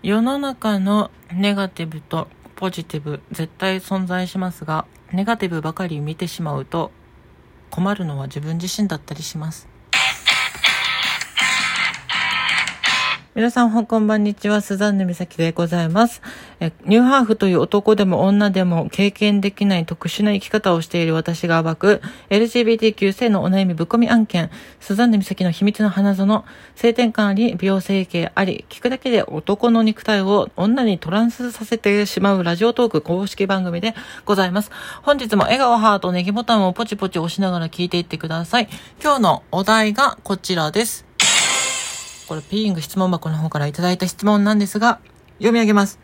世の中のネガティブとポジティブ絶対存在しますが、ネガティブばかり見てしまうと困るのは自分自身だったりします。皆さん、ほんこんばんにちは。スザンヌ美咲でございます。えニューハーフという男でも女でも経験できない特殊な生き方をしている私が暴く LGBTQ 性のお悩みぶっ込み案件、スザンヌ美咲の秘密の花園、性転換あり、美容整形あり、聞くだけで男の肉体を女にトランスさせてしまうラジオトーク公式番組でございます。本日も笑顔ハートネギボタンをポチポチ押しながら聞いていってください。今日のお題がこちらです。これ、ピーイング質問箱の方からいただいた質問なんですが、読み上げます。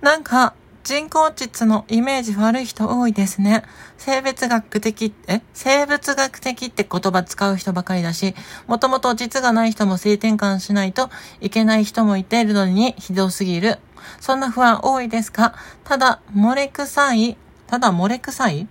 なんか、人工膣のイメージ悪い人多いですね。生物学的、え？生物学的って言葉使う人ばかりだし、もともと実がない人も性転換しないといけない人もいているのにひどすぎる。そんな不安多いですか？ただ、漏れ臭い、ただ漏れ臭い？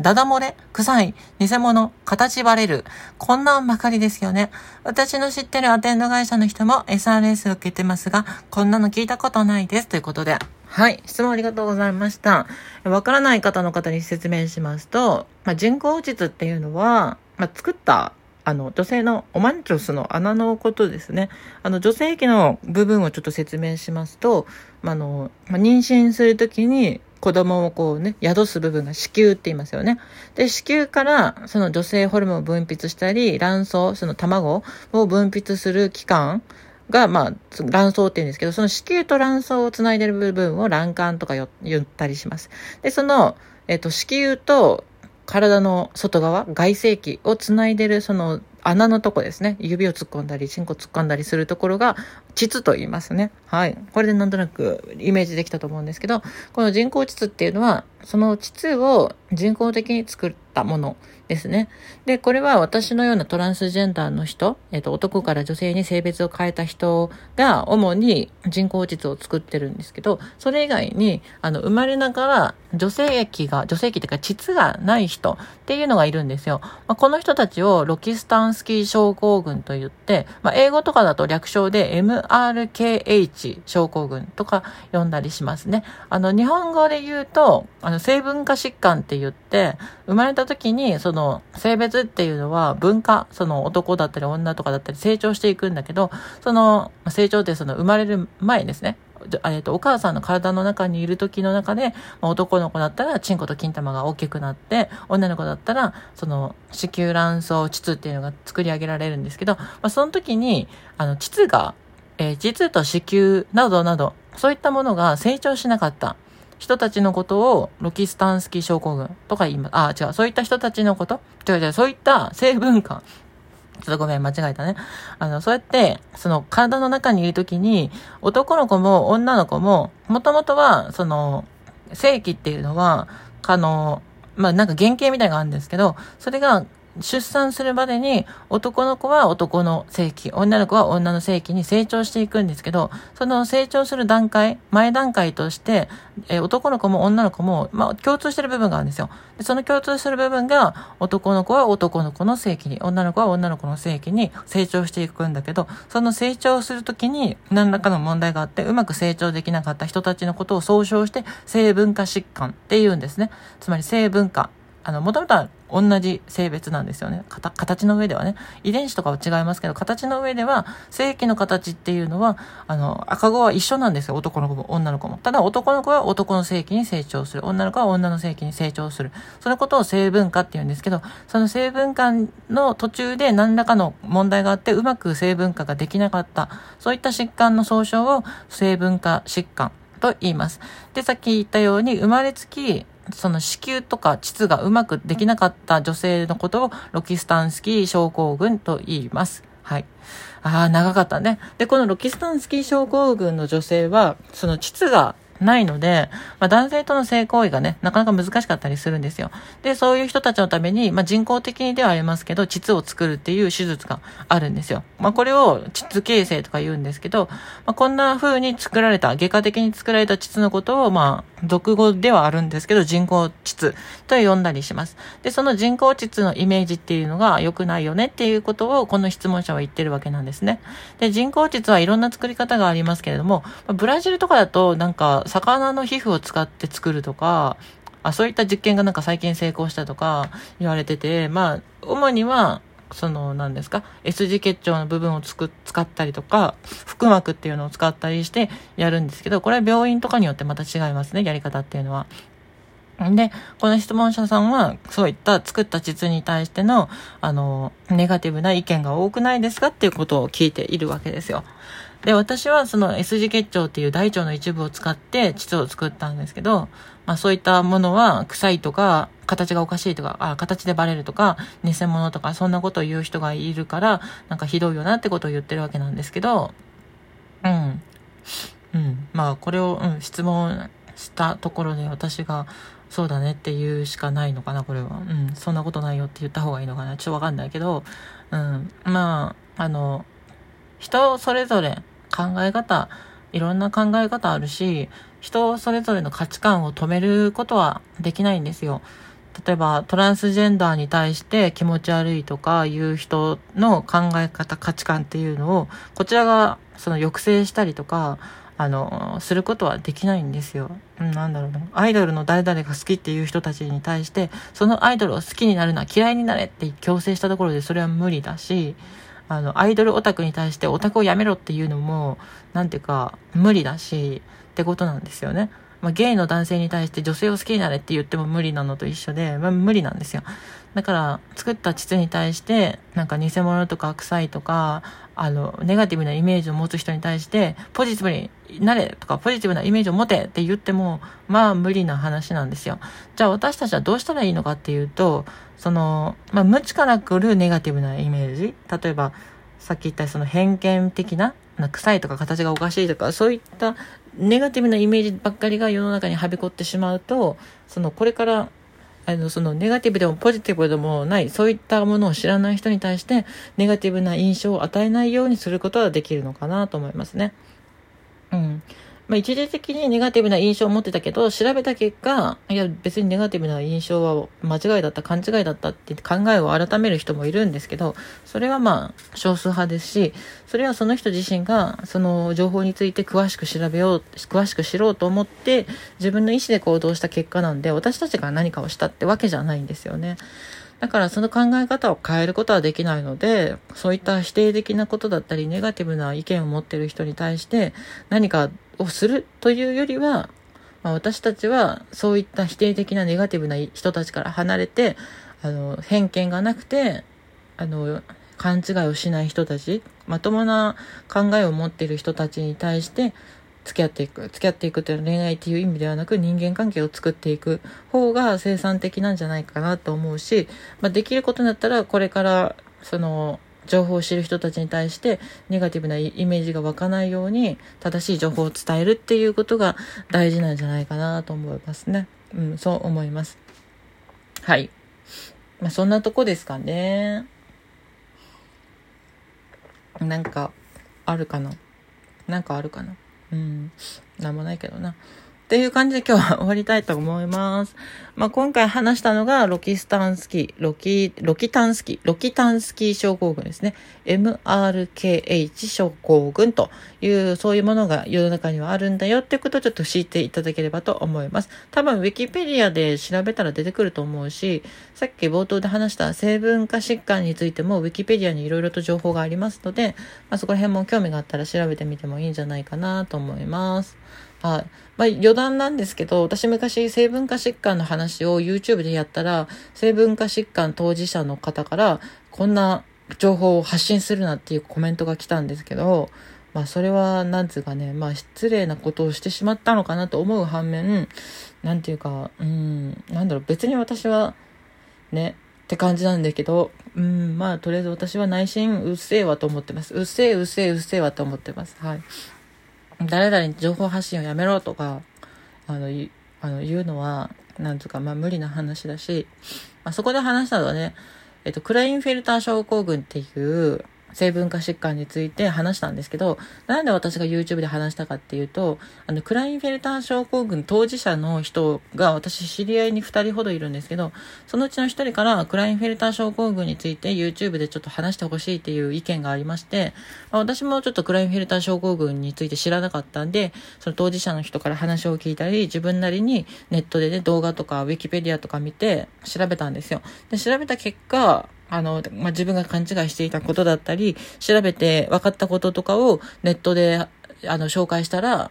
ダダ漏れ？臭い？偽物？形バレる？こんなんばかりですよね。私の知ってるアテンド会社の人も SRS 受けてますが、こんなの聞いたことないです。ということで。はい。質問ありがとうございました。わからない方の方に説明しますと、まあ、人工膣っていうのは、まあ、作ったあの、女性のオマンチョスの穴のことですね。あの、女性器の部分をちょっと説明しますと、まあの、まあ、妊娠するときに、子供をこうね、宿す部分が子宮って言いますよね。で、子宮からその女性ホルモンを分泌したり、卵巣、その卵を分泌する器官が、まあ、卵巣って言うんですけど、その子宮と卵巣をつないでる部分を卵管とか言ったりします。で、その、えっと、子宮と体の外側、外性器をつないでるその穴のとこですね。指を突っ込んだり、チンコ突っ込んだりするところが、膣と言いますね。はい。これでなんとなくイメージできたと思うんですけど、この人工膣っていうのは、その膣を人工的に作ったものですね。で、これは私のようなトランスジェンダーの人、えっ、と、男から女性に性別を変えた人が主に人工膣を作ってるんですけど、それ以外に、あの、生まれながら女性器が、女性器っていうか膣がない人っていうのがいるんですよ。まあ、この人たちをロキスタンスキー症候群と言って、まあ、英語とかだと略称で RKH 症候群とか呼んだりしますね。あの、日本語で言うと、あの、成分化疾患って言って、生まれた時に、その、性別っていうのは文化、その男だったり女とかだったり成長していくんだけど、その、成長ってその生まれる前ですね。えっと、お母さんの体の中にいる時の中で、ま、男の子だったら、チンコと金玉が大きくなって、女の子だったら、その、子宮卵巣膣っていうのが作り上げられるんですけど、まあ、その時に、あの、膣が、えー、膣と子宮などなど、そういったものが成長しなかった人たちのことをロキスタンスキ症候群とか言います。あ、違う。そういった人たちのこと？違う違う。そういった性文化ちょっとごめん、間違えたね。あの、そうやって、その体の中にいるときに、男の子も女の子も、もともとは、その、性器っていうのは、あの、まあ、なんか原型みたいなのがあるんですけど、それが出産するまでに男の子は男の性器、女の子は女の性器に成長していくんですけど、その成長する段階、前段階として、え男の子も女の子も、まあ、共通してる部分があるんですよ。でその共通する部分が、男の子は男の子の性器に、女の子は女の子の性器に成長していくんだけど、その成長するときに何らかの問題があって、うまく成長できなかった人たちのことを総称して、性文化疾患って言うんですね。つまり性文化。あの、もともとは同じ性別なんですよね。形の上ではね。遺伝子とかは違いますけど、形の上では、性器の形っていうのは、あの、赤子は一緒なんですよ。男の子も女の子も。ただ男の子は男の性器に成長する。女の子は女の性器に成長する。そのことを性分化って言うんですけど、その性分化の途中で何らかの問題があって、うまく性分化ができなかった。そういった疾患の総称を性分化疾患と言います。で、さっき言ったように、生まれつき、その子宮とか膣がうまくできなかった女性のことをロキスタンスキー症候群と言います。はい。ああ、長かったね。で、このロキスタンスキー症候群の女性は、その膣がないので、まあ、男性との性行為がね、なかなか難しかったりするんですよ。で、そういう人たちのために、まあ、人工的にではありますけど、膣を作るっていう手術があるんですよ。まあ、これを膣形成とか言うんですけど、まあ、こんな風に作られた、外科的に作られた膣のことを、まあ、俗語ではあるんですけど、人工膣と呼んだりします。で、その人工膣のイメージっていうのが良くないよねっていうことをこの質問者は言ってるわけなんですね。で、人工膣はいろんな作り方がありますけれども、ブラジルとかだとなんか魚の皮膚を使って作るとか、あそういった実験がなんか最近成功したとか言われてて、まあ、主にはその、何ですか、S 字結腸の部分をつく、使ったりとか、腹膜っていうのを使ったりしてやるんですけど、これは病院とかによってまた違いますね、やり方っていうのは。で、この質問者さんは、そういった作った膣に対しての、あの、ネガティブな意見が多くないですかっていうことを聞いているわけですよ。で、私はその S 字結腸っていう大腸の一部を使って膣を作ったんですけど、まあそういったものは臭いとか、形がおかしいとか、あ、形でバレるとか、偽物とか、そんなことを言う人がいるから、なんかひどいよなってことを言ってるわけなんですけど、うん。うん。まあこれを、うん、質問したところで私が、そうだねって言うしかないのかな、これは。うん、そんなことないよって言った方がいいのかな。ちょっとわかんないけど、うん、まあ、あの、人それぞれ考え方、いろんな考え方あるし、人それぞれの価値観を止めることはできないんですよ。例えばトランスジェンダーに対して気持ち悪いとかいう人の考え方、価値観っていうのを、こちらがその抑制したりとか、あの、することはできないんですよ。なんだろうな。アイドルの誰々が好きっていう人たちに対して、そのアイドルを好きになるな、嫌いになれって強制したところでそれは無理だし、あの、アイドルオタクに対してオタクをやめろっていうのも、なんていうか、無理だし、ってことなんですよね。まあ、ゲイの男性に対して女性を好きになれって言っても無理なのと一緒で、まあ、無理なんですよ。だから、作った膣に対して、なんか偽物とか臭いとか、あの、ネガティブなイメージを持つ人に対して、ポジティブになれとか、ポジティブなイメージを持てって言っても、まあ無理な話なんですよ。じゃあ私たちはどうしたらいいのかっていうと、その、まあ無知から来るネガティブなイメージ。例えば、さっき言ったその偏見的な、な臭いとか形がおかしいとか、そういったネガティブなイメージばっかりが世の中にはびこってしまうと、そのこれからあの、そのネガティブでもポジティブでもない、そういったものを知らない人に対して、ネガティブな印象を与えないようにすることはできるのかなと思いますね。うん。まあ、一時的にネガティブな印象を持ってたけど、調べた結果、いや、別にネガティブな印象は間違いだった、勘違いだったって考えを改める人もいるんですけど、それはまあ、少数派ですし、それはその人自身が、その情報について詳しく調べよう、詳しく知ろうと思って、自分の意思で行動した結果なんで、私たちが何かをしたってわけじゃないんですよね。だからその考え方を変えることはできないので、そういった否定的なことだったり、ネガティブな意見を持ってる人に対して何かをするというよりは、まあ、私たちはそういった否定的なネガティブな人たちから離れて、あの、偏見がなくて、あの、勘違いをしない人たち、まともな考えを持っている人たちに対して付き合っていく。付き合っていくというのは恋愛っていう意味ではなく人間関係を作っていく方が生産的なんじゃないかなと思うし、まあ、できることだったらこれからその情報を知る人たちに対してネガティブなイメージが湧かないように正しい情報を伝えるっていうことが大事なんじゃないかなと思いますね。うん、そう思います。はい。まあ、そんなとこですかね。なんか、あるかななんかあるかなうん。なんもないけどな。っていう感じで今日は終わりたいと思います。まあ、今回話したのがロキスタンスキー、ロキ、ロキタンスキー、ロキタンスキー症候群ですね。MRKH 症候群という、そういうものが世の中にはあるんだよっていうことをちょっと知っていただければと思います。多分、ウィキペディアで調べたら出てくると思うし、さっき冒頭で話した成分化疾患についてもウィキペディアにいろいろと情報がありますので、まあ、そこら辺も興味があったら調べてみてもいいんじゃないかなと思います。はい。まあ余談なんですけど、私昔成分化疾患の話を YouTube でやったら、成分化疾患当事者の方から、こんな情報を発信するなっていうコメントが来たんですけど、まあそれは、なんつうかね、まあ失礼なことをしてしまったのかなと思う反面、なんていうか、うん、なんだろう、別に私は、ね、って感じなんだけど、うん、まあとりあえず私は内心うっせえわと思ってます。うっせえうっせえうっせえわと思ってます。はい。誰々に情報発信をやめろとか、あの、あの言うのは、なんとか、まあ無理な話だし、まあ、そこで話したのはね、えっと、クラインフィルター症候群っていう、性文化疾患について話したんですけど、なんで私が YouTube で話したかっていうと、あの、クラインフェルター症候群当事者の人が私知り合いに2人ほどいるんですけど、そのうちの1人からクラインフェルター症候群について YouTube でちょっと話してほしいっていう意見がありまして、まあ、私もちょっとクラインフェルター症候群について知らなかったんで、その当事者の人から話を聞いたり、自分なりにネットでね、動画とか Wikipedia とか見て調べたんですよ。で、調べた結果、あの、まあ、自分が勘違いしていたことだったり、調べて分かったこととかをネットで、あの、紹介したら、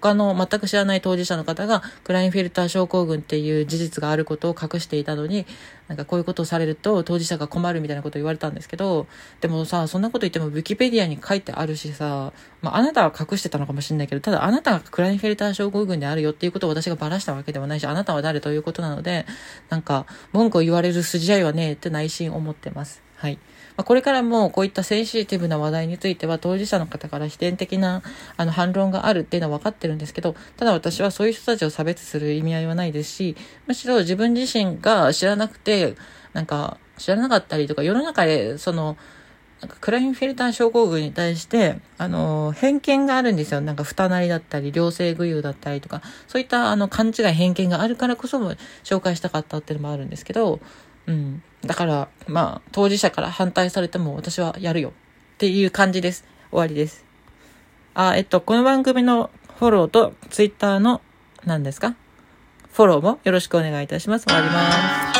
他の全く知らない当事者の方がクラインフィルター症候群っていう事実があることを隠していたのに、なんかこういうことをされると当事者が困るみたいなことを言われたんですけど、でもさ、そんなこと言ってもウィキペディアに書いてあるしさ、まあ、なたは隠してたのかもしれないけど、ただあなたがクラインフィルター症候群であるよっていうことを私がばらしたわけではないし、あなたは誰ということなので、なんか文句を言われる筋合いはねえって内心思ってます。はい。まあ、これからもこういったセンシティブな話題については当事者の方から否定的なあの反論があるっていうのは分かってるんですけど、ただ私はそういう人たちを差別する意味合いはないですし、むしろ自分自身が知らなくて、なんか知らなかったりとか、世の中でその、なんかクラインフィルター症候群に対して、あの、偏見があるんですよ。なんか、二なりだったり、良性具有だったりとか、そういったあの、勘違い、偏見があるからこそも紹介したかったっていうのもあるんですけど、うん。だから、まあ、当事者から反対されても私はやるよっていう感じです。終わりです。あ、えっと、この番組のフォローと Twitter の何ですか？フォローもよろしくお願いいたします。終わります。